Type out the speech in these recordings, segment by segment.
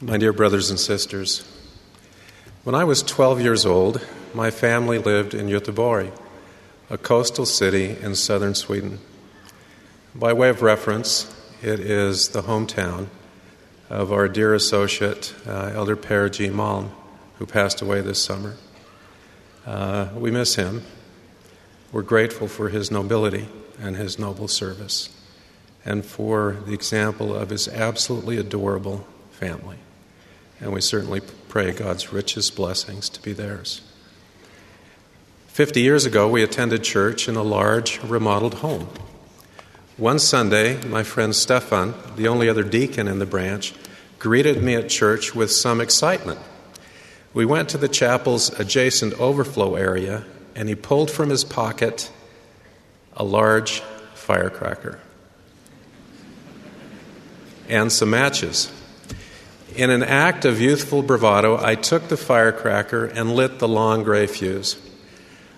My dear brothers and sisters, when I was 12 years old, my family lived in Göteborg, a coastal city in southern Sweden. By way of reference, it is the hometown of our dear associate, uh, Elder Per G. Malm, who passed away this summer. Uh, we miss him. We're grateful for his nobility and his noble service, and for the example of his absolutely adorable family. And we certainly pray God's richest blessings to be theirs. Fifty years ago, we attended church in a large, remodeled home. One Sunday, my friend Stefan, the only other deacon in the branch, greeted me at church with some excitement. We went to the chapel's adjacent overflow area, and he pulled from his pocket a large firecracker and some matches. In an act of youthful bravado, I took the firecracker and lit the long gray fuse.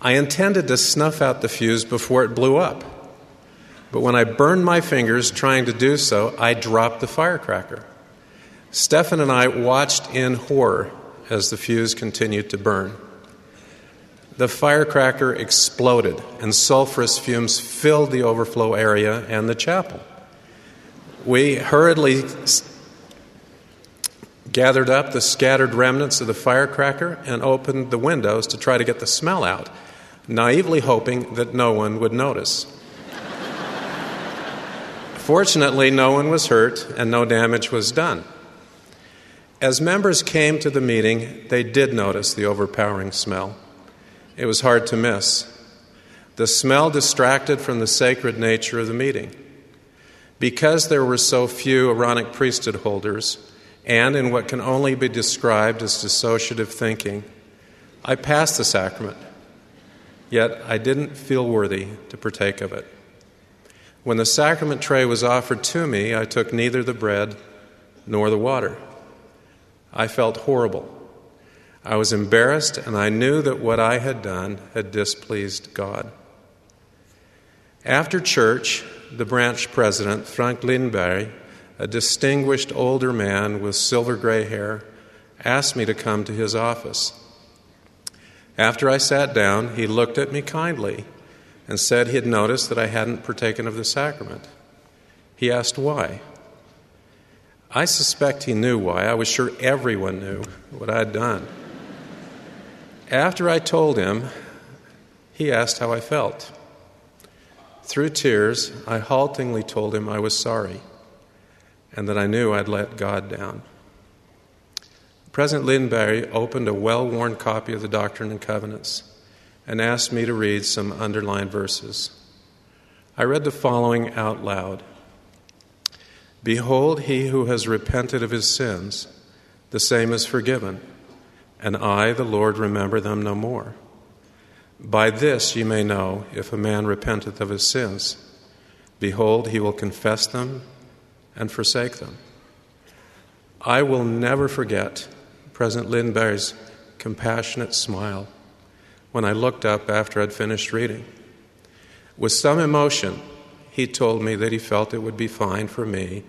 I intended to snuff out the fuse before it blew up. But when I burned my fingers trying to do so, I dropped the firecracker. Stefan and I watched in horror as the fuse continued to burn. The firecracker exploded, and sulfurous fumes filled the overflow area and the chapel. We hurriedly gathered up the scattered remnants of the firecracker and opened the windows to try to get the smell out, naively hoping that no one would notice. Fortunately, no one was hurt and no damage was done. As members came to the meeting, they did notice the overpowering smell. It was hard to miss. The smell distracted from the sacred nature of the meeting. Because there were so few Aaronic priesthood holders, and in what can only be described as dissociative thinking, I passed the sacrament, yet I didn't feel worthy to partake of it. When the sacrament tray was offered to me, I took neither the bread nor the water. I felt horrible. I was embarrassed, and I knew that what I had done had displeased God. After church, the branch president, Frank Lindberg, a distinguished older man with silver gray hair, asked me to come to his office. After I sat down, he looked at me kindly and said he had noticed that I hadn't partaken of the sacrament. He asked why. I suspect he knew why. I was sure everyone knew what I'd done. After I told him, he asked how I felt. Through tears, I haltingly told him I was sorry and that I knew I'd let God down. President Lindberg opened a well worn copy of the Doctrine and Covenants and asked me to read some underlined verses. I read the following out loud Behold, he who has repented of his sins, the same is forgiven, and I, the Lord, remember them no more. By this ye may know if a man repenteth of his sins. Behold, he will confess them and forsake them. I will never forget President Lindberg's compassionate smile when I looked up after I'd finished reading. With some emotion, he told me that he felt it would be fine for me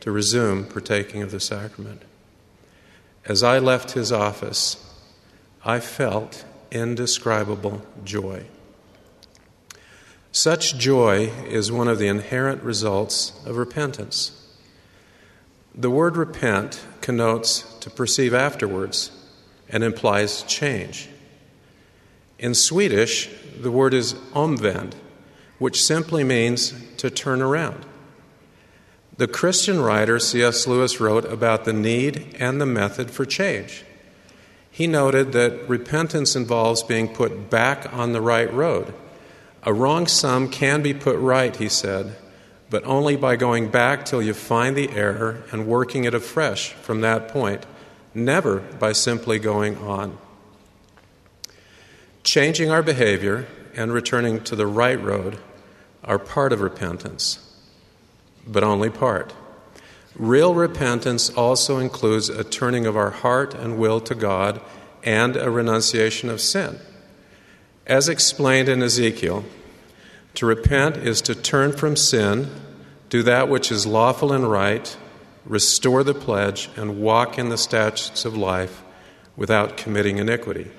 to resume partaking of the sacrament. As I left his office, I felt indescribable joy. Such joy is one of the inherent results of repentance. The word repent connotes to perceive afterwards and implies change. In Swedish, the word is omvänd, which simply means to turn around. The Christian writer C.S. Lewis wrote about the need and the method for change. He noted that repentance involves being put back on the right road. A wrong sum can be put right, he said, but only by going back till you find the error and working it afresh from that point, never by simply going on. Changing our behavior and returning to the right road are part of repentance, but only part. Real repentance also includes a turning of our heart and will to God and a renunciation of sin. As explained in Ezekiel, to repent is to turn from sin, do that which is lawful and right, restore the pledge, and walk in the statutes of life without committing iniquity.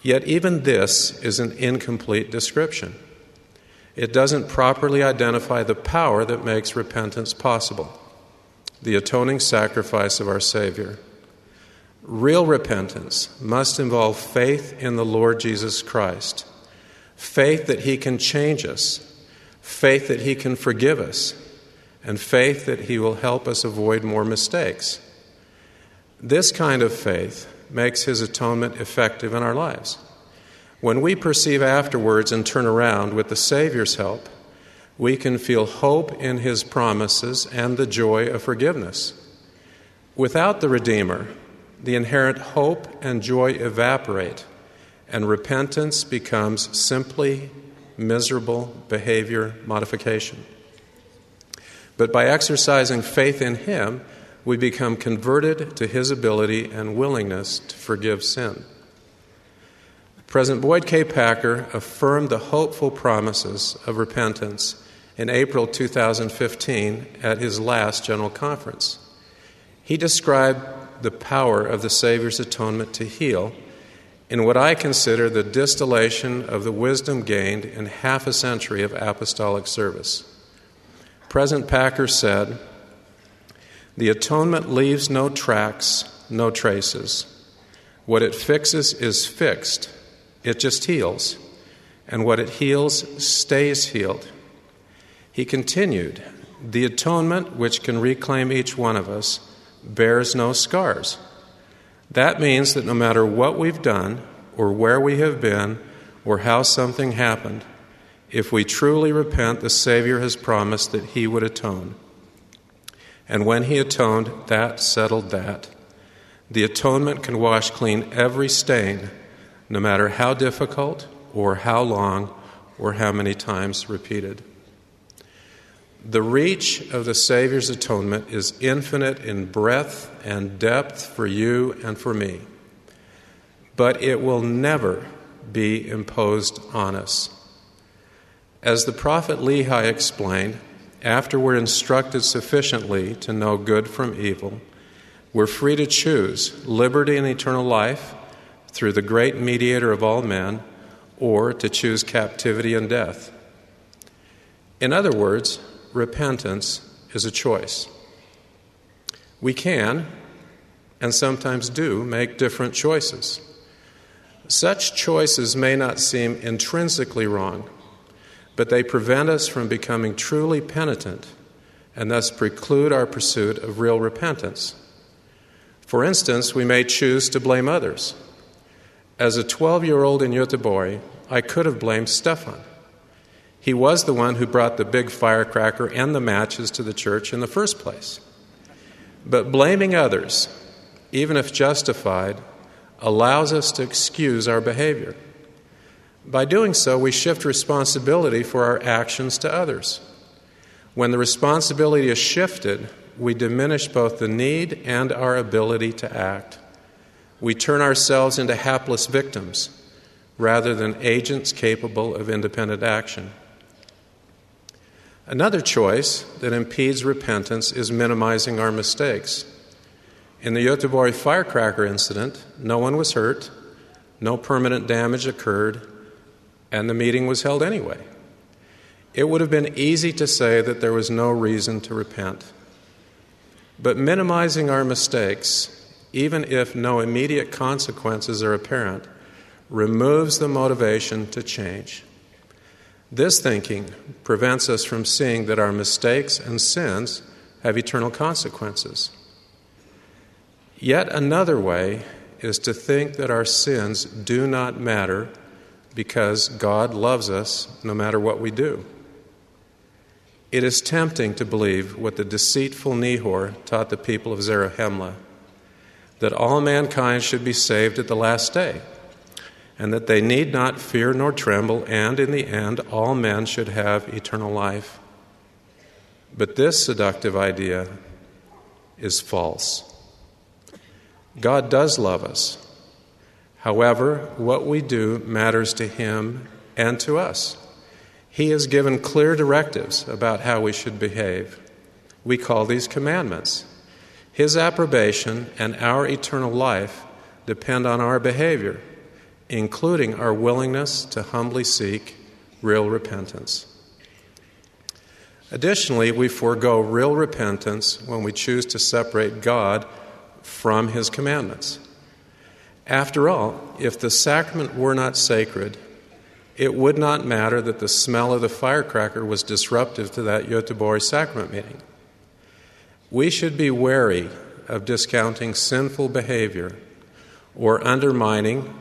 Yet, even this is an incomplete description. It doesn't properly identify the power that makes repentance possible the atoning sacrifice of our Savior. Real repentance must involve faith in the Lord Jesus Christ, faith that He can change us, faith that He can forgive us, and faith that He will help us avoid more mistakes. This kind of faith makes His atonement effective in our lives. When we perceive afterwards and turn around with the Savior's help, we can feel hope in His promises and the joy of forgiveness. Without the Redeemer, the inherent hope and joy evaporate, and repentance becomes simply miserable behavior modification. But by exercising faith in Him, we become converted to His ability and willingness to forgive sin. President Boyd K. Packer affirmed the hopeful promises of repentance in April 2015 at his last General Conference. He described the power of the Savior's atonement to heal in what I consider the distillation of the wisdom gained in half a century of apostolic service. President Packer said, The atonement leaves no tracks, no traces. What it fixes is fixed, it just heals. And what it heals stays healed. He continued, The atonement, which can reclaim each one of us, bears no scars. That means that no matter what we've done, or where we have been, or how something happened, if we truly repent, the Savior has promised that He would atone. And when He atoned, that settled that. The atonement can wash clean every stain, no matter how difficult, or how long, or how many times repeated. The reach of the Savior's atonement is infinite in breadth and depth for you and for me, but it will never be imposed on us. As the prophet Lehi explained, after we're instructed sufficiently to know good from evil, we're free to choose liberty and eternal life through the great mediator of all men, or to choose captivity and death. In other words, repentance is a choice. We can, and sometimes do, make different choices. Such choices may not seem intrinsically wrong, but they prevent us from becoming truly penitent and thus preclude our pursuit of real repentance. For instance, we may choose to blame others. As a 12 year old in Göteborg, I could have blamed Stefan. He was the one who brought the big firecracker and the matches to the church in the first place. But blaming others, even if justified, allows us to excuse our behavior. By doing so, we shift responsibility for our actions to others. When the responsibility is shifted, we diminish both the need and our ability to act. We turn ourselves into hapless victims rather than agents capable of independent action. Another choice that impedes repentance is minimizing our mistakes. In the Göteborg firecracker incident, no one was hurt, no permanent damage occurred, and the meeting was held anyway. It would have been easy to say that there was no reason to repent. But minimizing our mistakes, even if no immediate consequences are apparent, removes the motivation to change. This thinking prevents us from seeing that our mistakes and sins have eternal consequences. Yet another way is to think that our sins do not matter because God loves us no matter what we do. It is tempting to believe what the deceitful Nehor taught the people of Zarahemla that all mankind should be saved at the last day and that they need not fear nor tremble, and in the end, all men should have eternal life. But this seductive idea is false. God does love us. However, what we do matters to Him and to us. He has given clear directives about how we should behave. We call these commandments. His approbation and our eternal life depend on our behavior, including our willingness to humbly seek real repentance. Additionally, we forego real repentance when we choose to separate God from His commandments. After all, if the sacrament were not sacred, it would not matter that the smell of the firecracker was disruptive to that Göteborg sacrament meeting. We should be wary of discounting sinful behavior or undermining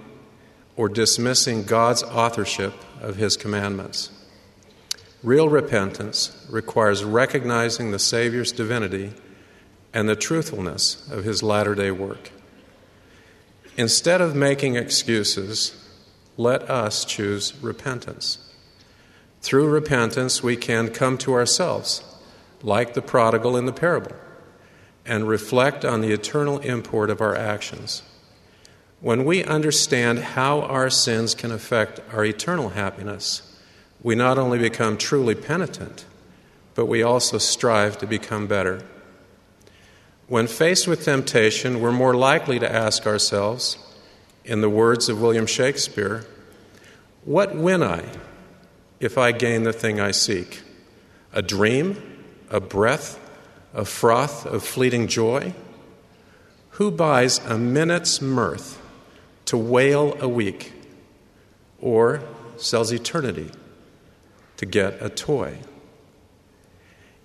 or dismissing God's authorship of His commandments. Real repentance requires recognizing the Savior's divinity and the truthfulness of His latter day work. Instead of making excuses, let us choose repentance. Through repentance, we can come to ourselves, like the prodigal in the parable, and reflect on the eternal import of our actions. When we understand how our sins can affect our eternal happiness, we not only become truly penitent, but we also strive to become better. When faced with temptation, we're more likely to ask ourselves, in the words of William Shakespeare, What win I if I gain the thing I seek? A dream? A breath? A froth of fleeting joy? Who buys a minute's mirth to wail a week, or sells eternity to get a toy?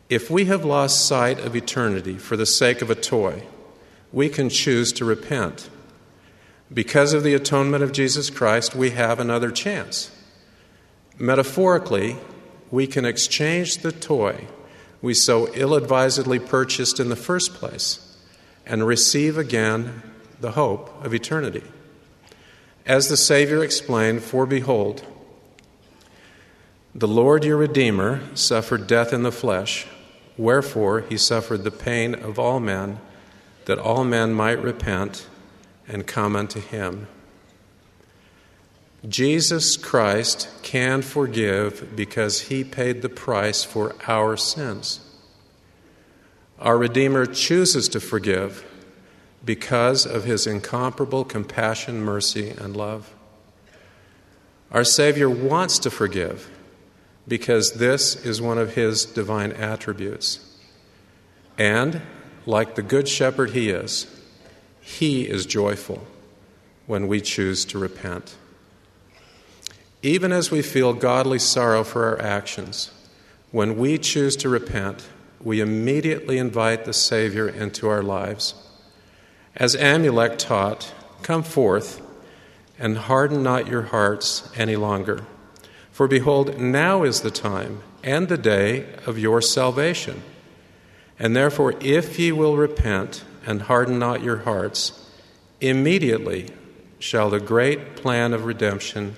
If we have lost sight of eternity for the sake of a toy, we can choose to repent because of the atonement of Jesus Christ, we have another chance. Metaphorically, we can exchange the toy we so ill advisedly purchased in the first place and receive again the hope of eternity. As the Savior explained, For behold, the Lord your Redeemer suffered death in the flesh, wherefore he suffered the pain of all men, that all men might repent and come unto him. Jesus Christ can forgive because he paid the price for our sins. Our Redeemer chooses to forgive because of his incomparable compassion, mercy, and love. Our Savior wants to forgive because this is one of his divine attributes. And, like the Good Shepherd he is, he is joyful when we choose to repent. Even as we feel godly sorrow for our actions, when we choose to repent, we immediately invite the Savior into our lives. As Amulek taught, come forth and harden not your hearts any longer. For behold, now is the time and the day of your salvation. And therefore, if ye will repent, and harden not your hearts, immediately shall the great plan of redemption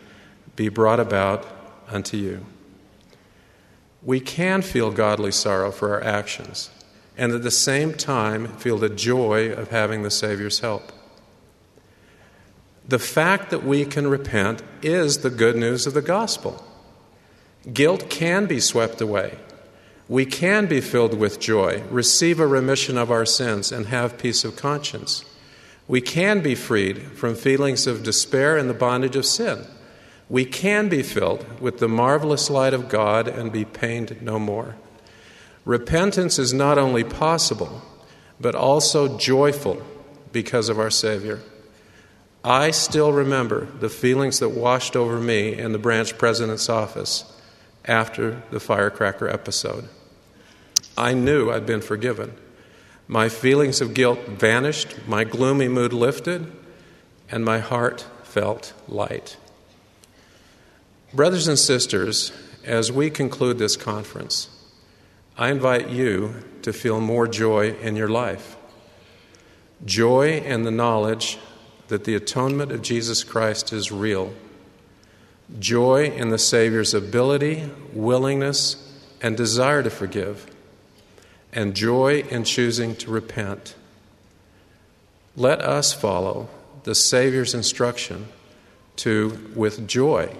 be brought about unto you. We can feel godly sorrow for our actions, and at the same time feel the joy of having the Savior's help. The fact that we can repent is the good news of the gospel. Guilt can be swept away we can be filled with joy, receive a remission of our sins, and have peace of conscience. We can be freed from feelings of despair and the bondage of sin. We can be filled with the marvelous light of God and be pained no more. Repentance is not only possible, but also joyful because of our Savior. I still remember the feelings that washed over me in the branch president's office after the firecracker episode. I knew I'd been forgiven. My feelings of guilt vanished, my gloomy mood lifted, and my heart felt light. Brothers and sisters, as we conclude this conference, I invite you to feel more joy in your life. Joy in the knowledge that the atonement of Jesus Christ is real. Joy in the Savior's ability, willingness, and desire to forgive and joy in choosing to repent. Let us follow the Savior's instruction to, with joy,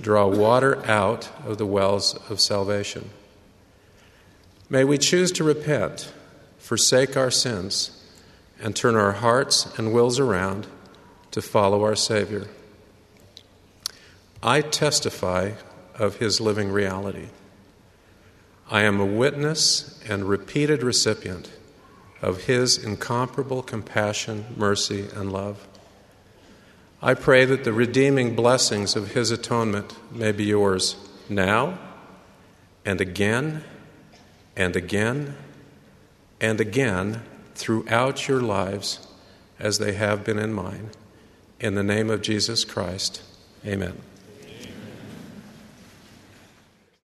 draw water out of the wells of salvation. May we choose to repent, forsake our sins, and turn our hearts and wills around to follow our Savior. I testify of His living reality. I am a witness and repeated recipient of His incomparable compassion, mercy, and love. I pray that the redeeming blessings of His atonement may be yours now and again and again and again throughout your lives as they have been in mine. In the name of Jesus Christ, amen.